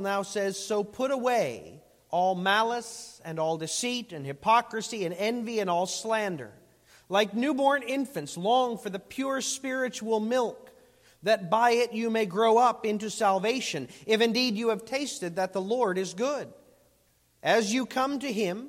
now says, So put away all malice and all deceit and hypocrisy and envy and all slander. Like newborn infants, long for the pure spiritual milk, that by it you may grow up into salvation, if indeed you have tasted that the Lord is good. As you come to him,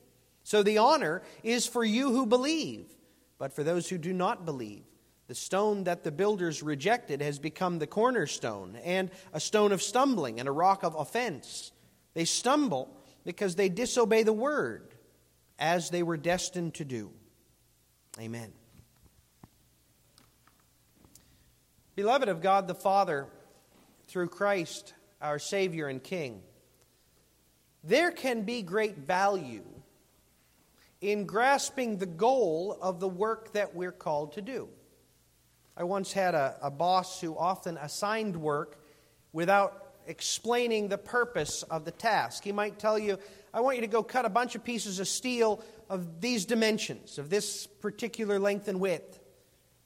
So the honor is for you who believe, but for those who do not believe. The stone that the builders rejected has become the cornerstone, and a stone of stumbling and a rock of offense. They stumble because they disobey the word, as they were destined to do. Amen. Beloved of God the Father, through Christ, our Savior and King, there can be great value in grasping the goal of the work that we're called to do. I once had a, a boss who often assigned work without explaining the purpose of the task. He might tell you, I want you to go cut a bunch of pieces of steel of these dimensions, of this particular length and width.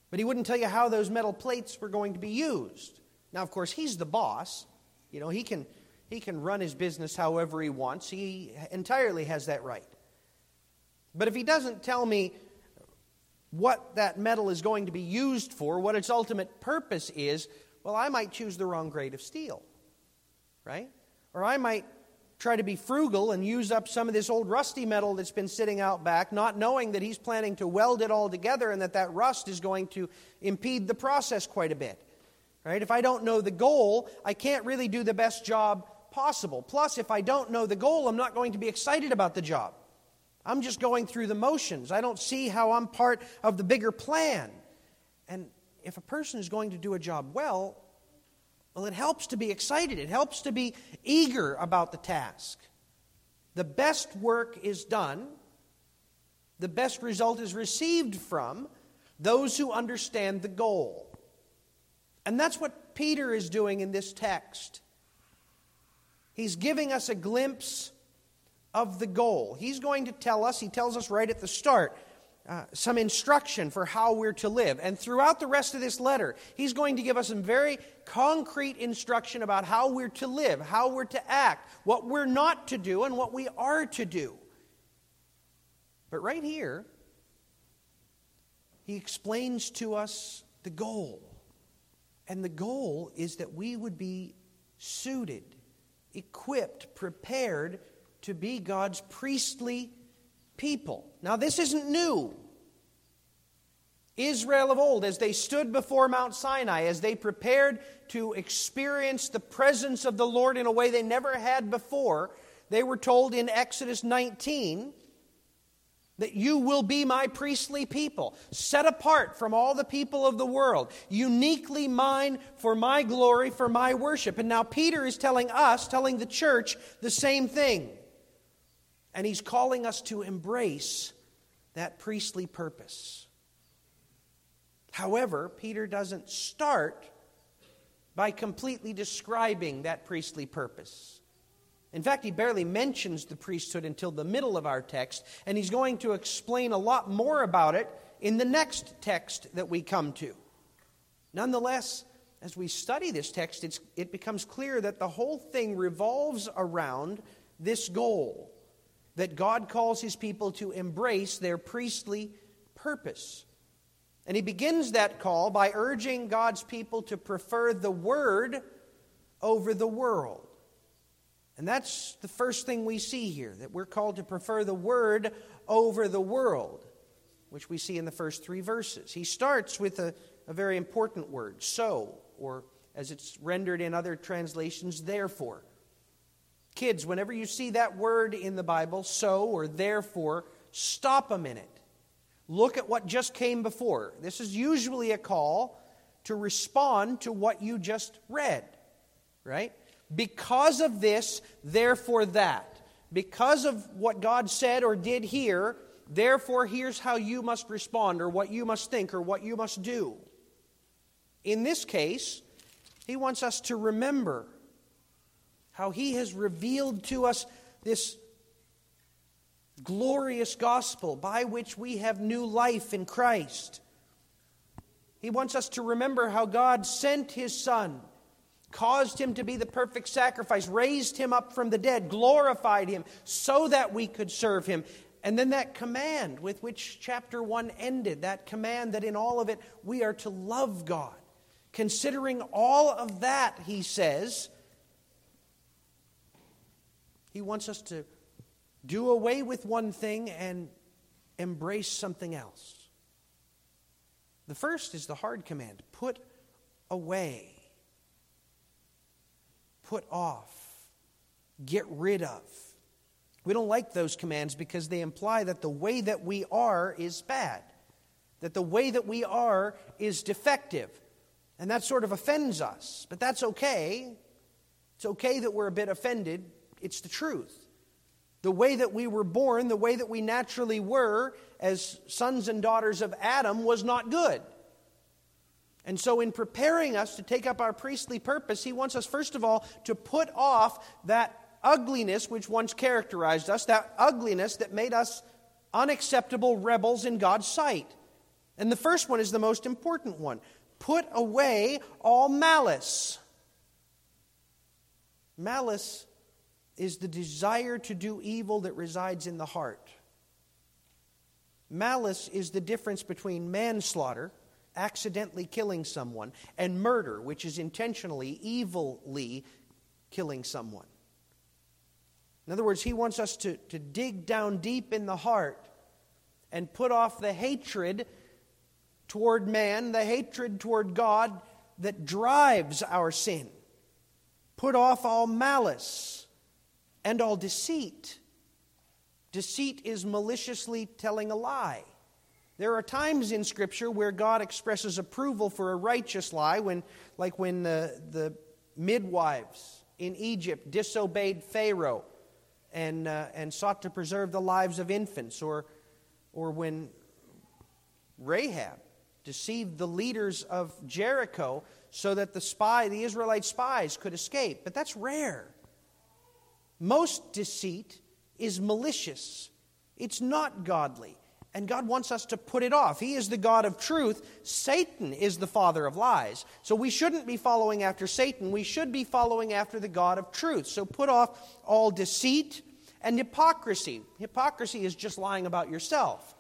But he wouldn't tell you how those metal plates were going to be used. Now, of course, he's the boss. You know, he can, he can run his business however he wants. He entirely has that right. But if he doesn't tell me what that metal is going to be used for, what its ultimate purpose is, well, I might choose the wrong grade of steel, right? Or I might try to be frugal and use up some of this old rusty metal that's been sitting out back, not knowing that he's planning to weld it all together and that that rust is going to impede the process quite a bit. Right? If I don't know the goal, I can't really do the best job possible. Plus, if I don't know the goal, I'm not going to be excited about the job. I'm just going through the motions. I don't see how I'm part of the bigger plan. And if a person is going to do a job well, well, it helps to be excited. It helps to be eager about the task. The best work is done, the best result is received from those who understand the goal. And that's what Peter is doing in this text. He's giving us a glimpse of the goal. He's going to tell us, he tells us right at the start, uh, some instruction for how we're to live. And throughout the rest of this letter, he's going to give us some very concrete instruction about how we're to live, how we're to act, what we're not to do, and what we are to do. But right here, he explains to us the goal. And the goal is that we would be suited, equipped, prepared to be God's priestly people. Now, this isn't new. Israel of old, as they stood before Mount Sinai, as they prepared to experience the presence of the Lord in a way they never had before, they were told in Exodus 19 that you will be my priestly people, set apart from all the people of the world, uniquely mine for my glory, for my worship. And now Peter is telling us, telling the church, the same thing. And he's calling us to embrace that priestly purpose. However, Peter doesn't start by completely describing that priestly purpose. In fact, he barely mentions the priesthood until the middle of our text, and he's going to explain a lot more about it in the next text that we come to. Nonetheless, as we study this text, it becomes clear that the whole thing revolves around this goal that God calls his people to embrace their priestly purpose. And he begins that call by urging God's people to prefer the word over the world. And that's the first thing we see here that we're called to prefer the word over the world, which we see in the first three verses. He starts with a, a very important word, so, or as it's rendered in other translations, therefore. Kids, whenever you see that word in the Bible, so or therefore, stop a minute. Look at what just came before. This is usually a call to respond to what you just read, right? Because of this, therefore that. because of what God said or did here, therefore here's how you must respond, or what you must think, or what you must do. In this case, he wants us to remember how he has revealed to us this glorious gospel by which we have new life in Christ. He wants us to remember how God sent his Son, caused him to be the perfect sacrifice, raised him up from the dead, glorified him so that we could serve him. And then that command with which chapter 1 ended, that command that in all of it we are to love God. Considering all of that, he says, he wants us to do away with one thing and embrace something else. The first is the hard command put away, put off, get rid of. We don't like those commands because they imply that the way that we are is bad, that the way that we are is defective. And that sort of offends us. But that's okay. It's okay that we're a bit offended. It's the truth. The way that we were born, the way that we naturally were as sons and daughters of Adam, was not good. And so, in preparing us to take up our priestly purpose, he wants us, first of all, to put off that ugliness which once characterized us, that ugliness that made us unacceptable rebels in God's sight. And the first one is the most important one put away all malice. Malice is the desire to do evil that resides in the heart. Malice is the difference between manslaughter, accidentally killing someone, and murder, which is intentionally, evilly killing someone. In other words, he wants us to, to dig down deep in the heart and put off the hatred toward man, the hatred toward God that drives our sin. Put off all malice and all deceit. Deceit is maliciously telling a lie. There are times in Scripture where God expresses approval for a righteous lie, when, like when the, the midwives in Egypt disobeyed Pharaoh and, uh, and sought to preserve the lives of infants, or, or when Rahab deceived the leaders of Jericho so that the spy, the Israelite spies, could escape. But that's rare. Most deceit is malicious, it's not godly. And God wants us to put it off. He is the God of truth. Satan is the father of lies. So we shouldn't be following after Satan. We should be following after the God of truth. So put off all deceit and hypocrisy. Hypocrisy is just lying about yourself.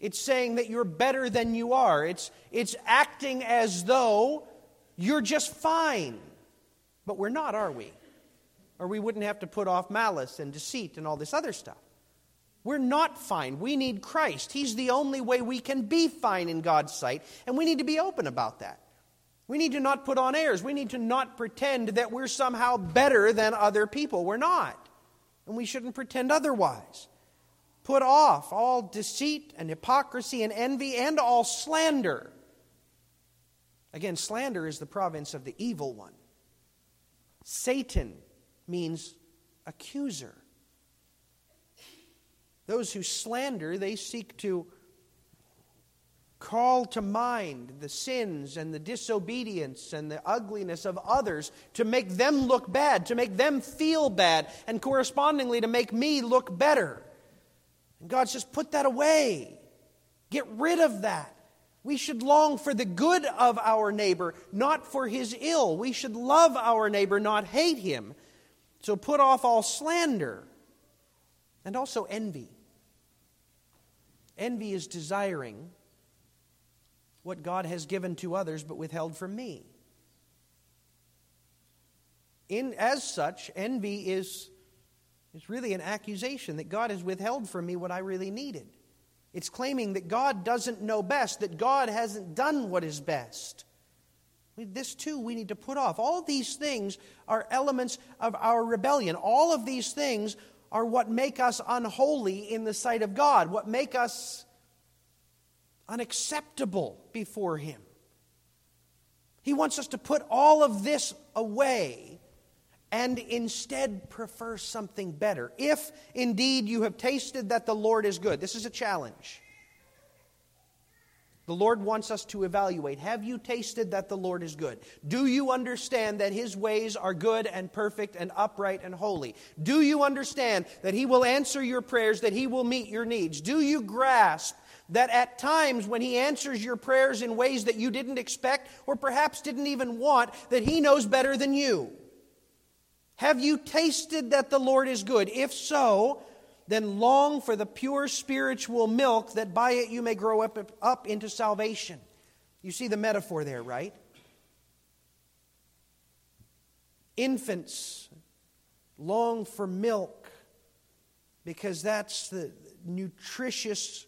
It's saying that you're better than you are. It's, it's acting as though you're just fine. But we're not, are we? Or we wouldn't have to put off malice and deceit and all this other stuff. We're not fine. We need Christ. He's the only way we can be fine in God's sight, and we need to be open about that. We need to not put on airs. We need to not pretend that we're somehow better than other people. We're not. And we shouldn't pretend otherwise. Put off all deceit and hypocrisy and envy and all slander. Again, slander is the province of the evil one. Satan means accuser. Those who slander, they seek to call to mind the sins and the disobedience and the ugliness of others to make them look bad, to make them feel bad, and correspondingly to make me look better. And God says, put that away. Get rid of that. We should long for the good of our neighbor, not for his ill. We should love our neighbor, not hate him. So put off all slander and also envy. Envy is desiring what God has given to others but withheld from me. In, as such, envy is, is really an accusation that God has withheld from me what I really needed. It's claiming that God doesn't know best, that God hasn't done what is best. This too we need to put off. All of these things are elements of our rebellion. All of these things are what make us unholy in the sight of God, what make us unacceptable before Him. He wants us to put all of this away and instead prefer something better. If indeed you have tasted that the Lord is good, this is a challenge. The Lord wants us to evaluate Have you tasted that the Lord is good? Do you understand that His ways are good and perfect and upright and holy? Do you understand that He will answer your prayers, that He will meet your needs? Do you grasp that at times when He answers your prayers in ways that you didn't expect or perhaps didn't even want, that He knows better than you? Have you tasted that the Lord is good? If so, then long for the pure spiritual milk that by it you may grow up, up into salvation. You see the metaphor there, right? Infants long for milk because that's the nutritious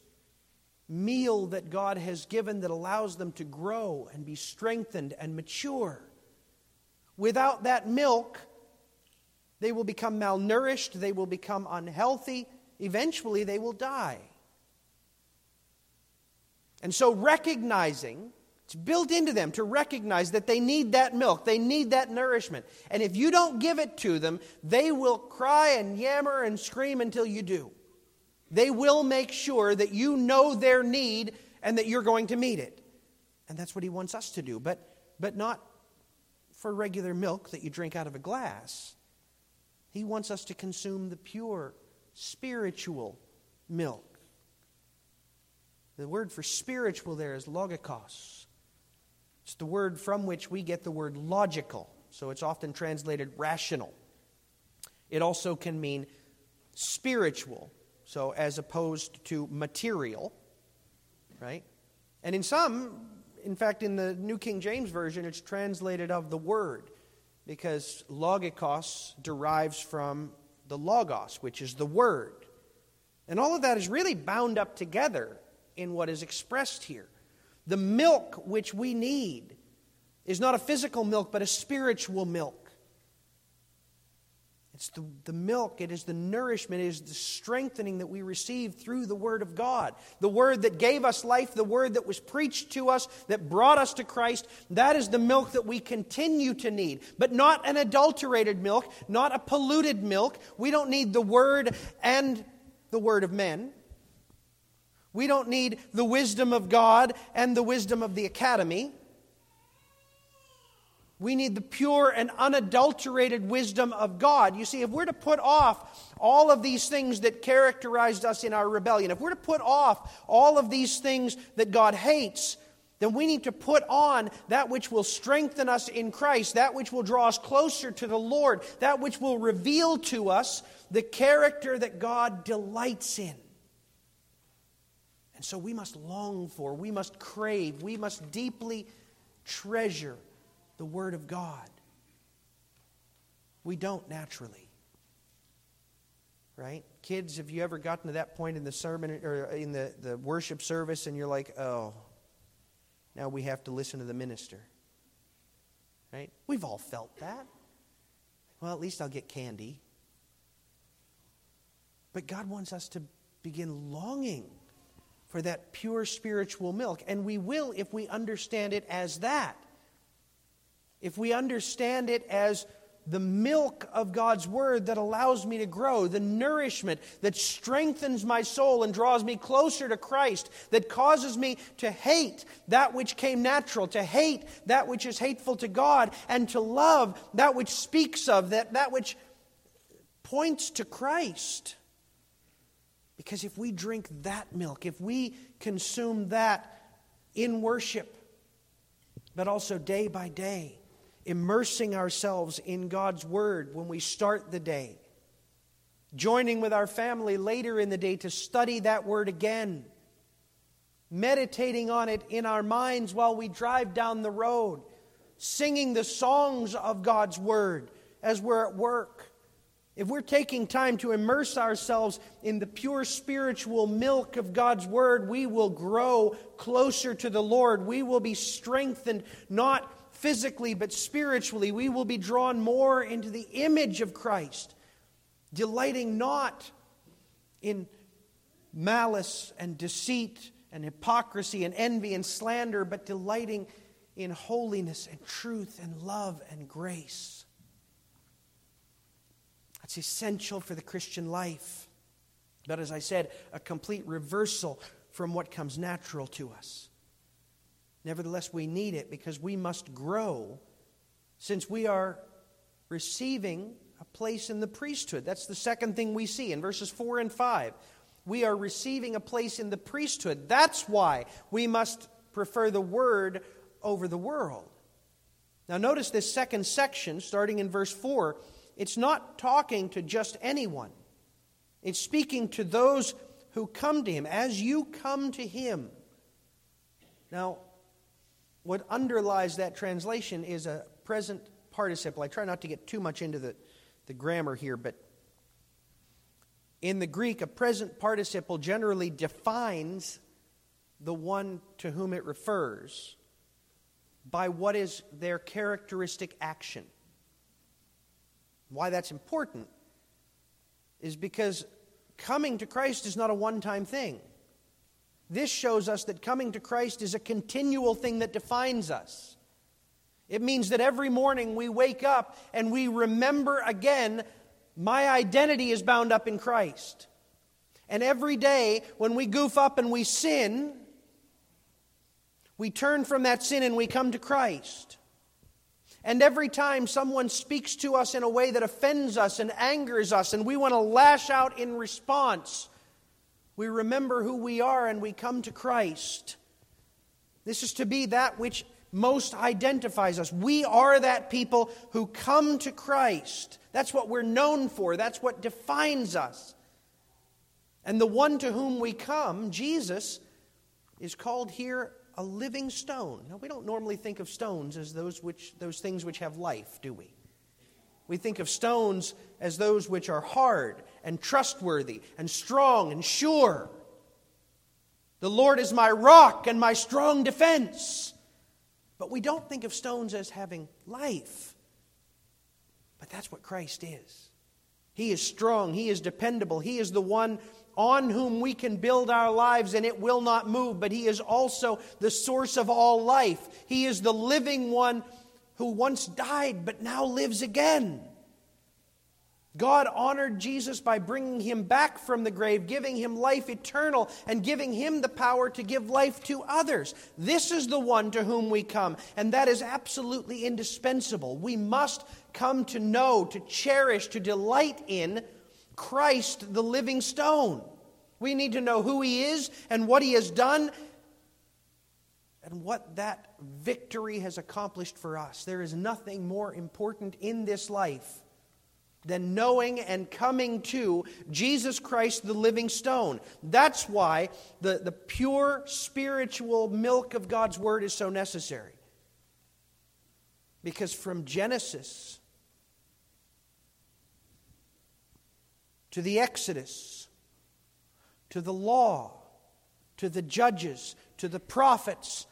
meal that God has given that allows them to grow and be strengthened and mature. Without that milk, they will become malnourished, they will become unhealthy, eventually, they will die. And so, recognizing, it's built into them to recognize that they need that milk, they need that nourishment. And if you don't give it to them, they will cry and yammer and scream until you do. They will make sure that you know their need and that you're going to meet it. And that's what he wants us to do, but, but not for regular milk that you drink out of a glass. He wants us to consume the pure, spiritual milk. The word for spiritual there is logikos. It's the word from which we get the word logical, so it's often translated rational. It also can mean spiritual, so as opposed to material, right? And in some, in fact, in the New King James Version, it's translated of the word because logikos derives from the logos, which is the word. And all of that is really bound up together in what is expressed here. The milk which we need is not a physical milk, but a spiritual milk. It's the, the milk, it is the nourishment, it is the strengthening that we receive through the Word of God. The Word that gave us life, the Word that was preached to us, that brought us to Christ. That is the milk that we continue to need. But not an adulterated milk, not a polluted milk. We don't need the Word and the Word of men. We don't need the wisdom of God and the wisdom of the academy. We need the pure and unadulterated wisdom of God. You see, if we're to put off all of these things that characterized us in our rebellion, if we're to put off all of these things that God hates, then we need to put on that which will strengthen us in Christ, that which will draw us closer to the Lord, that which will reveal to us the character that God delights in. And so we must long for, we must crave, we must deeply treasure the Word of God. We don't naturally. Right? Kids, have you ever gotten to that point in the sermon or in the, the worship service and you're like, oh, now we have to listen to the minister? Right? We've all felt that. Well, at least I'll get candy. But God wants us to begin longing for that pure spiritual milk. And we will if we understand it as that if we understand it as the milk of God's word that allows me to grow, the nourishment that strengthens my soul and draws me closer to Christ, that causes me to hate that which came natural, to hate that which is hateful to God, and to love that which speaks of, that, that which points to Christ. Because if we drink that milk, if we consume that in worship, but also day by day, immersing ourselves in God's Word when we start the day, joining with our family later in the day to study that Word again, meditating on it in our minds while we drive down the road, singing the songs of God's Word as we're at work. If we're taking time to immerse ourselves in the pure spiritual milk of God's Word, we will grow closer to the Lord. We will be strengthened, not physically but spiritually, we will be drawn more into the image of Christ, delighting not in malice and deceit and hypocrisy and envy and slander, but delighting in holiness and truth and love and grace. That's essential for the Christian life. But as I said, a complete reversal from what comes natural to us. Nevertheless, we need it because we must grow since we are receiving a place in the priesthood. That's the second thing we see in verses 4 and 5. We are receiving a place in the priesthood. That's why we must prefer the word over the world. Now, notice this second section, starting in verse 4. It's not talking to just anyone, it's speaking to those who come to him. As you come to him. Now, what underlies that translation is a present participle. I try not to get too much into the, the grammar here, but in the Greek, a present participle generally defines the one to whom it refers by what is their characteristic action. Why that's important is because coming to Christ is not a one time thing. This shows us that coming to Christ is a continual thing that defines us. It means that every morning we wake up and we remember again, my identity is bound up in Christ. And every day when we goof up and we sin, we turn from that sin and we come to Christ. And every time someone speaks to us in a way that offends us and angers us, and we want to lash out in response, we remember who we are and we come to Christ. This is to be that which most identifies us. We are that people who come to Christ. That's what we're known for, that's what defines us. And the one to whom we come, Jesus, is called here a living stone. Now, we don't normally think of stones as those, which, those things which have life, do we? We think of stones as those which are hard and trustworthy and strong and sure. The Lord is my rock and my strong defense. But we don't think of stones as having life. But that's what Christ is. He is strong, He is dependable, He is the one on whom we can build our lives and it will not move, but He is also the source of all life. He is the living one who once died but now lives again. God honored Jesus by bringing him back from the grave, giving him life eternal, and giving him the power to give life to others. This is the one to whom we come, and that is absolutely indispensable. We must come to know, to cherish, to delight in Christ, the living stone. We need to know who he is and what he has done and what that victory has accomplished for us. There is nothing more important in this life than knowing and coming to Jesus Christ, the living stone. That's why the, the pure spiritual milk of God's Word is so necessary. Because from Genesis to the Exodus, to the law, to the judges, to the prophets,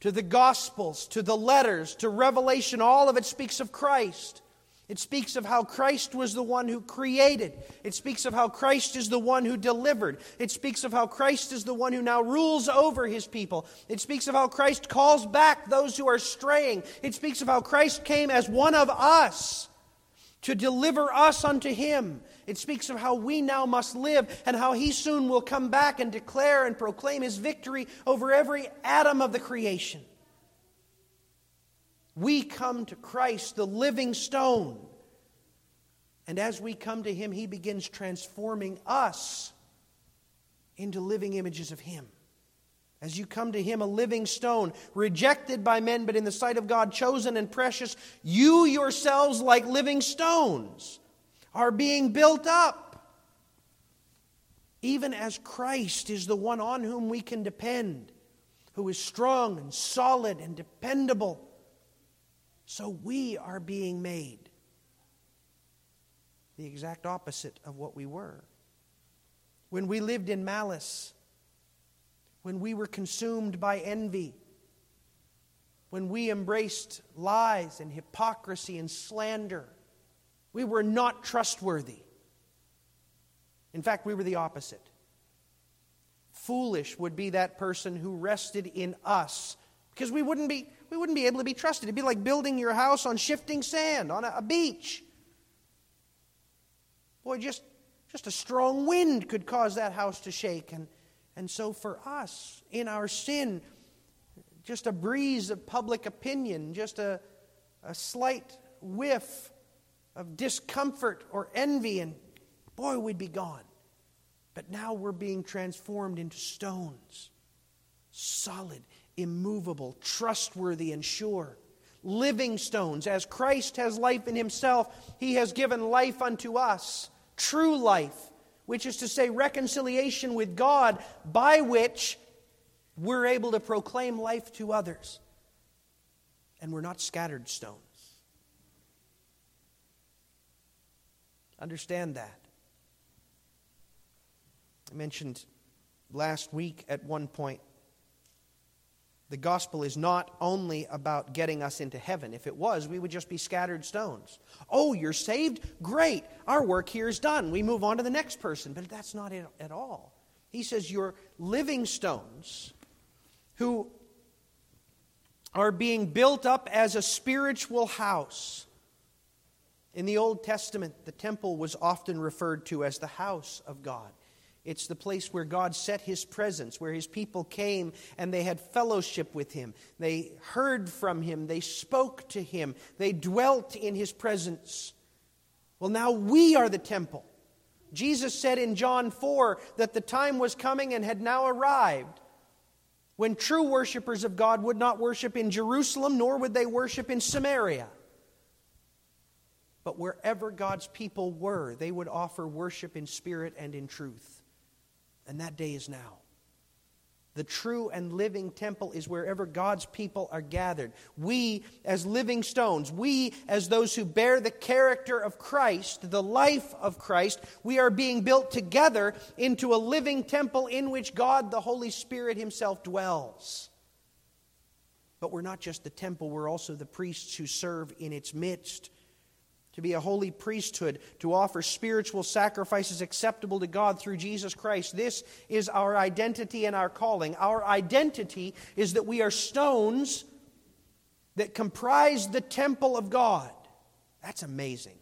to the Gospels, to the letters, to Revelation, all of it speaks of Christ. It speaks of how Christ was the one who created. It speaks of how Christ is the one who delivered. It speaks of how Christ is the one who now rules over his people. It speaks of how Christ calls back those who are straying. It speaks of how Christ came as one of us to deliver us unto him. It speaks of how we now must live and how he soon will come back and declare and proclaim his victory over every atom of the creation. We come to Christ, the living stone. And as we come to him, he begins transforming us into living images of him. As you come to him, a living stone, rejected by men, but in the sight of God, chosen and precious, you yourselves, like living stones, are being built up. Even as Christ is the one on whom we can depend, who is strong and solid and dependable, so we are being made the exact opposite of what we were. When we lived in malice, when we were consumed by envy, when we embraced lies and hypocrisy and slander, we were not trustworthy. In fact, we were the opposite. Foolish would be that person who rested in us because we wouldn't be, we wouldn't be able to be trusted. It'd be like building your house on shifting sand on a, a beach. Boy, just, just a strong wind could cause that house to shake. And, and so for us, in our sin, just a breeze of public opinion, just a, a slight whiff of discomfort or envy, and boy, we'd be gone. But now we're being transformed into stones, solid, immovable, trustworthy, and sure. Living stones. As Christ has life in himself, he has given life unto us, true life, which is to say, reconciliation with God, by which we're able to proclaim life to others. And we're not scattered stones. Understand that. I mentioned last week at one point the gospel is not only about getting us into heaven. If it was, we would just be scattered stones. Oh, you're saved? Great. Our work here is done. We move on to the next person. But that's not it at all. He says you're living stones who are being built up as a spiritual house. In the Old Testament, the temple was often referred to as the house of God. It's the place where God set his presence, where his people came and they had fellowship with him. They heard from him, they spoke to him, they dwelt in his presence. Well, now we are the temple. Jesus said in John 4 that the time was coming and had now arrived when true worshippers of God would not worship in Jerusalem, nor would they worship in Samaria. But wherever God's people were, they would offer worship in spirit and in truth. And that day is now. The true and living temple is wherever God's people are gathered. We, as living stones, we, as those who bear the character of Christ, the life of Christ, we are being built together into a living temple in which God, the Holy Spirit Himself, dwells. But we're not just the temple, we're also the priests who serve in its midst to be a holy priesthood, to offer spiritual sacrifices acceptable to God through Jesus Christ. This is our identity and our calling. Our identity is that we are stones that comprise the temple of God. That's amazing.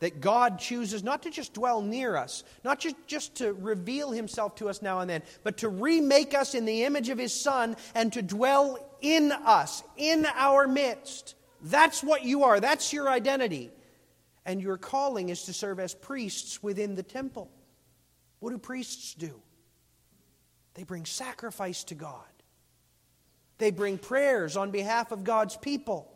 That God chooses not to just dwell near us, not just, just to reveal himself to us now and then, but to remake us in the image of his Son and to dwell in us, in our midst. That's what you are, that's your identity. And your calling is to serve as priests within the temple. What do priests do? They bring sacrifice to God. They bring prayers on behalf of God's people.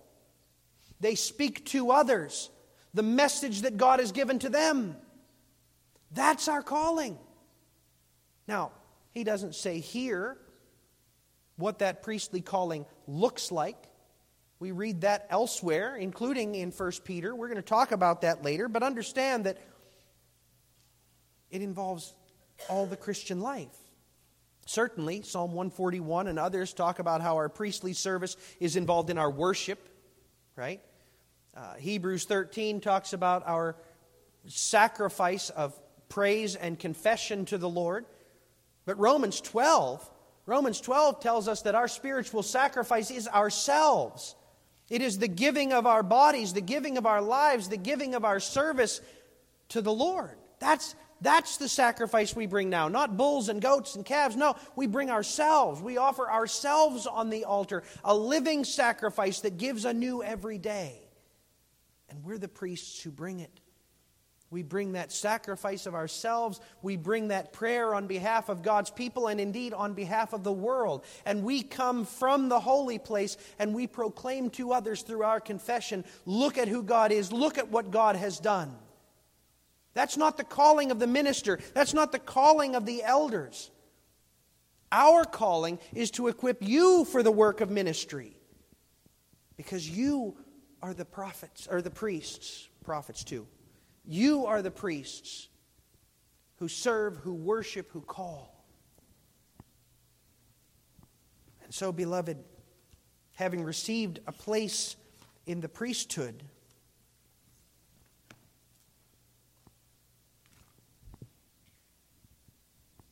They speak to others the message that God has given to them. That's our calling. Now, he doesn't say here what that priestly calling looks like. We read that elsewhere, including in 1 Peter. We're going to talk about that later, but understand that it involves all the Christian life. Certainly, Psalm 141 and others talk about how our priestly service is involved in our worship, right? Uh, Hebrews 13 talks about our sacrifice of praise and confession to the Lord. But Romans 12, Romans 12 tells us that our spiritual sacrifice is ourselves. It is the giving of our bodies, the giving of our lives, the giving of our service to the Lord. That's, that's the sacrifice we bring now. Not bulls and goats and calves. No, we bring ourselves. We offer ourselves on the altar, a living sacrifice that gives anew every day. And we're the priests who bring it. We bring that sacrifice of ourselves. We bring that prayer on behalf of God's people and indeed on behalf of the world. And we come from the holy place and we proclaim to others through our confession look at who God is, look at what God has done. That's not the calling of the minister, that's not the calling of the elders. Our calling is to equip you for the work of ministry because you are the prophets, or the priests, prophets too. You are the priests who serve, who worship, who call. And so, beloved, having received a place in the priesthood,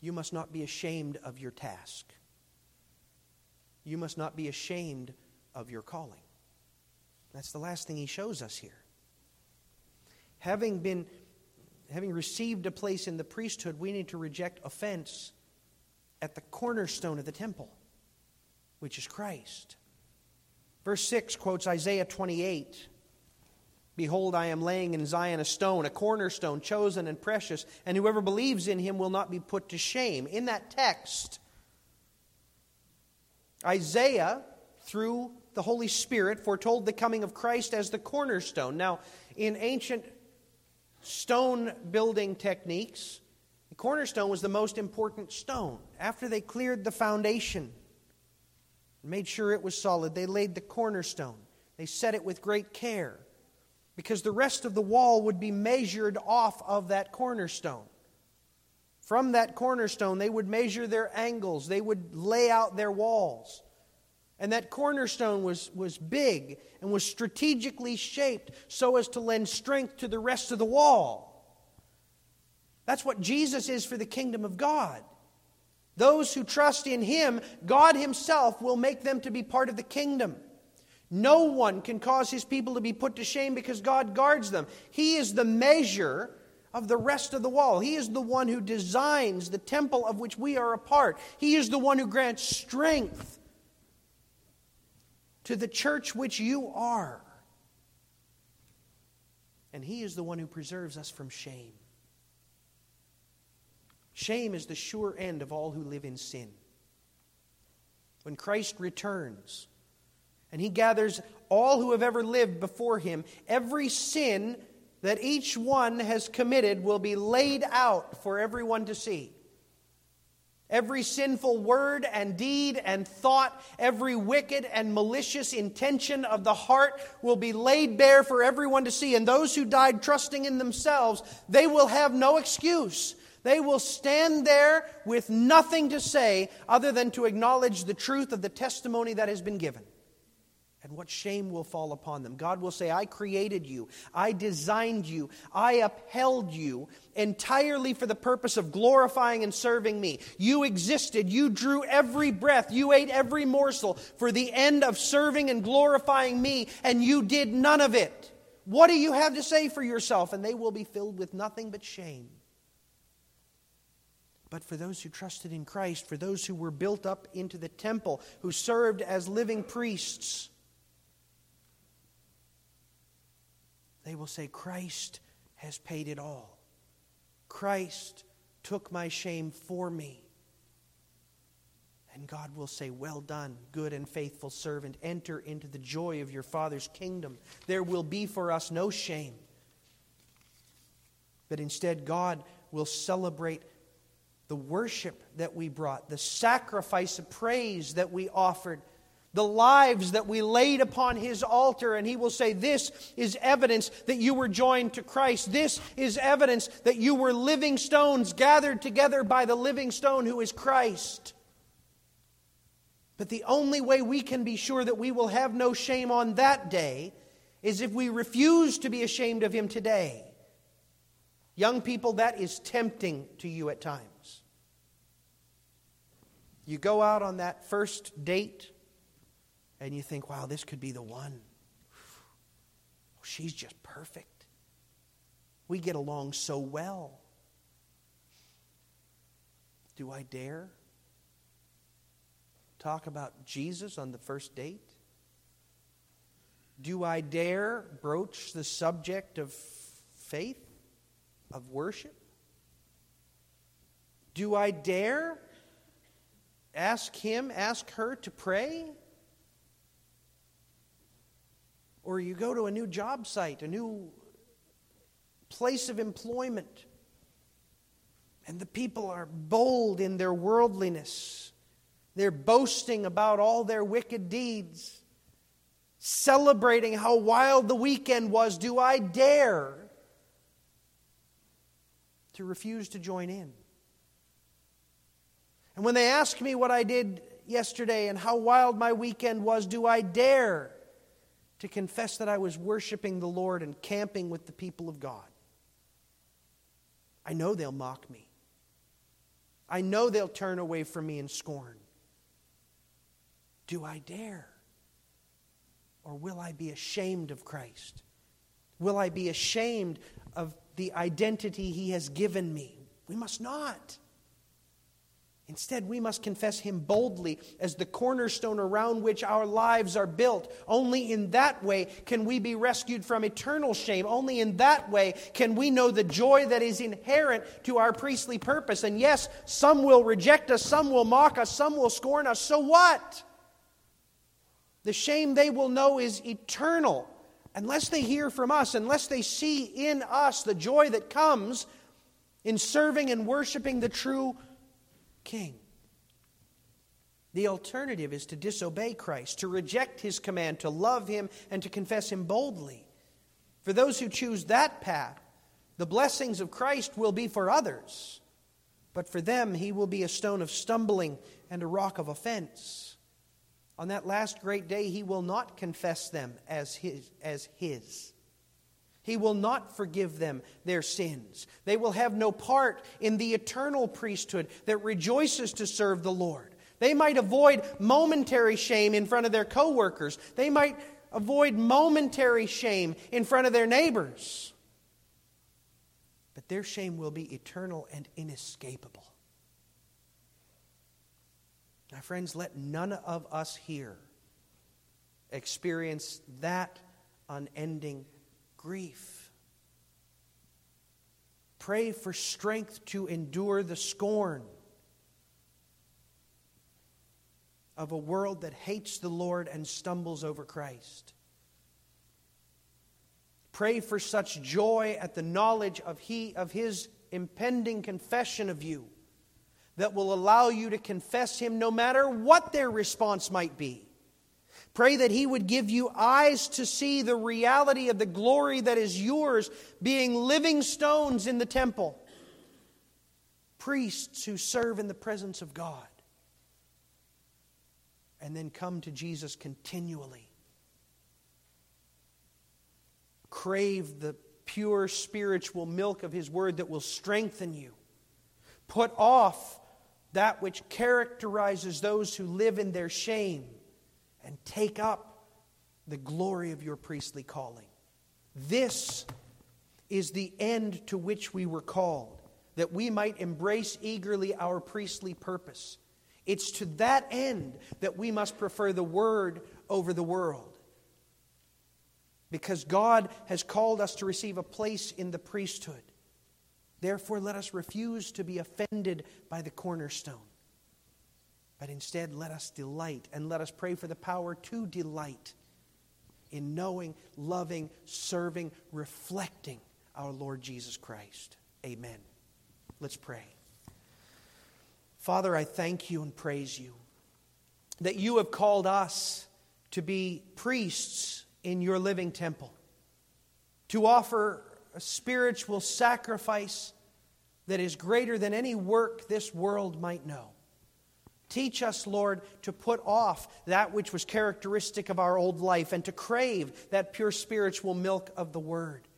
you must not be ashamed of your task. You must not be ashamed of your calling. That's the last thing he shows us here. Having been having received a place in the priesthood, we need to reject offense at the cornerstone of the temple, which is Christ. Verse 6 quotes Isaiah 28. Behold, I am laying in Zion a stone, a cornerstone, chosen and precious, and whoever believes in him will not be put to shame. In that text, Isaiah, through the Holy Spirit, foretold the coming of Christ as the cornerstone. Now, in ancient stone building techniques, the cornerstone was the most important stone. After they cleared the foundation, and made sure it was solid, they laid the cornerstone. They set it with great care because the rest of the wall would be measured off of that cornerstone. From that cornerstone, they would measure their angles, they would lay out their walls. And that cornerstone was, was big and was strategically shaped so as to lend strength to the rest of the wall. That's what Jesus is for the kingdom of God. Those who trust in Him, God Himself will make them to be part of the kingdom. No one can cause his people to be put to shame because God guards them. He is the measure of the rest of the wall. He is the one who designs the temple of which we are a part. He is the one who grants strength to the church which you are. And He is the one who preserves us from shame. Shame is the sure end of all who live in sin. When Christ returns, and he gathers all who have ever lived before him. Every sin that each one has committed will be laid out for everyone to see. Every sinful word and deed and thought, every wicked and malicious intention of the heart will be laid bare for everyone to see. And those who died trusting in themselves, they will have no excuse. They will stand there with nothing to say other than to acknowledge the truth of the testimony that has been given and what shame will fall upon them. God will say, I created you, I designed you, I upheld you entirely for the purpose of glorifying and serving me. You existed, you drew every breath, you ate every morsel for the end of serving and glorifying me, and you did none of it. What do you have to say for yourself? And they will be filled with nothing but shame. But for those who trusted in Christ, for those who were built up into the temple, who served as living priests, they will say, Christ has paid it all. Christ took my shame for me. And God will say, Well done, good and faithful servant. Enter into the joy of your Father's kingdom. There will be for us no shame. But instead, God will celebrate the worship that we brought, the sacrifice of praise that we offered the lives that we laid upon his altar, and he will say, This is evidence that you were joined to Christ. This is evidence that you were living stones gathered together by the living stone who is Christ. But the only way we can be sure that we will have no shame on that day is if we refuse to be ashamed of him today. Young people, that is tempting to you at times. You go out on that first date and you think, wow, this could be the one. She's just perfect. We get along so well. Do I dare talk about Jesus on the first date? Do I dare broach the subject of faith, of worship? Do I dare ask him, ask her to pray? Or you go to a new job site, a new place of employment, and the people are bold in their worldliness. They're boasting about all their wicked deeds, celebrating how wild the weekend was. Do I dare to refuse to join in? And when they ask me what I did yesterday and how wild my weekend was, do I dare to confess that I was worshiping the Lord and camping with the people of God. I know they'll mock me. I know they'll turn away from me in scorn. Do I dare? Or will I be ashamed of Christ? Will I be ashamed of the identity he has given me? We must not. Instead, we must confess him boldly as the cornerstone around which our lives are built. Only in that way can we be rescued from eternal shame. Only in that way can we know the joy that is inherent to our priestly purpose. And yes, some will reject us, some will mock us, some will scorn us. So what? The shame they will know is eternal unless they hear from us, unless they see in us the joy that comes in serving and worshiping the true king. The alternative is to disobey Christ, to reject his command, to love him, and to confess him boldly. For those who choose that path, the blessings of Christ will be for others, but for them he will be a stone of stumbling and a rock of offense. On that last great day, he will not confess them as his. As his. He will not forgive them their sins. They will have no part in the eternal priesthood that rejoices to serve the Lord. They might avoid momentary shame in front of their coworkers. They might avoid momentary shame in front of their neighbors. But their shame will be eternal and inescapable. Now, friends, let none of us here experience that unending grief. Pray for strength to endure the scorn of a world that hates the Lord and stumbles over Christ. Pray for such joy at the knowledge of, he, of His impending confession of you that will allow you to confess Him no matter what their response might be. Pray that He would give you eyes to see the reality of the glory that is yours, being living stones in the temple, priests who serve in the presence of God, and then come to Jesus continually. Crave the pure spiritual milk of His Word that will strengthen you. Put off that which characterizes those who live in their shame and take up the glory of your priestly calling. This is the end to which we were called, that we might embrace eagerly our priestly purpose. It's to that end that we must prefer the word over the world. Because God has called us to receive a place in the priesthood. Therefore, let us refuse to be offended by the cornerstone. But instead, let us delight and let us pray for the power to delight in knowing, loving, serving, reflecting our Lord Jesus Christ. Amen. Let's pray. Father, I thank you and praise you that you have called us to be priests in your living temple, to offer a spiritual sacrifice that is greater than any work this world might know. Teach us, Lord, to put off that which was characteristic of our old life and to crave that pure spiritual milk of the Word.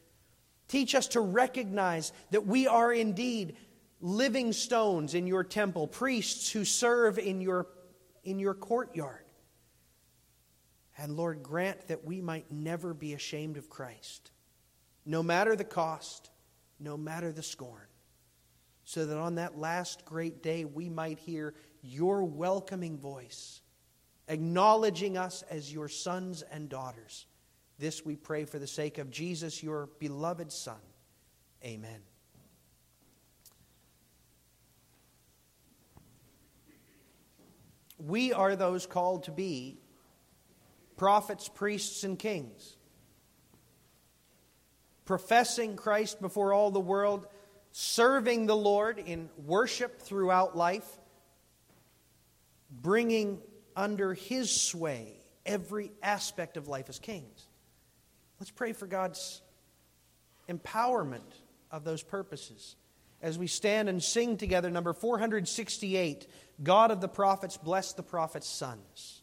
Teach us to recognize that we are indeed living stones in your temple, priests who serve in your, in your courtyard. And Lord, grant that we might never be ashamed of Christ, no matter the cost, no matter the scorn, so that on that last great day we might hear your welcoming voice, acknowledging us as your sons and daughters. This we pray for the sake of Jesus, your beloved Son. Amen. We are those called to be prophets, priests, and kings, professing Christ before all the world, serving the Lord in worship throughout life bringing under his sway every aspect of life as kings. Let's pray for God's empowerment of those purposes as we stand and sing together number 468 God of the prophets, bless the prophets' sons.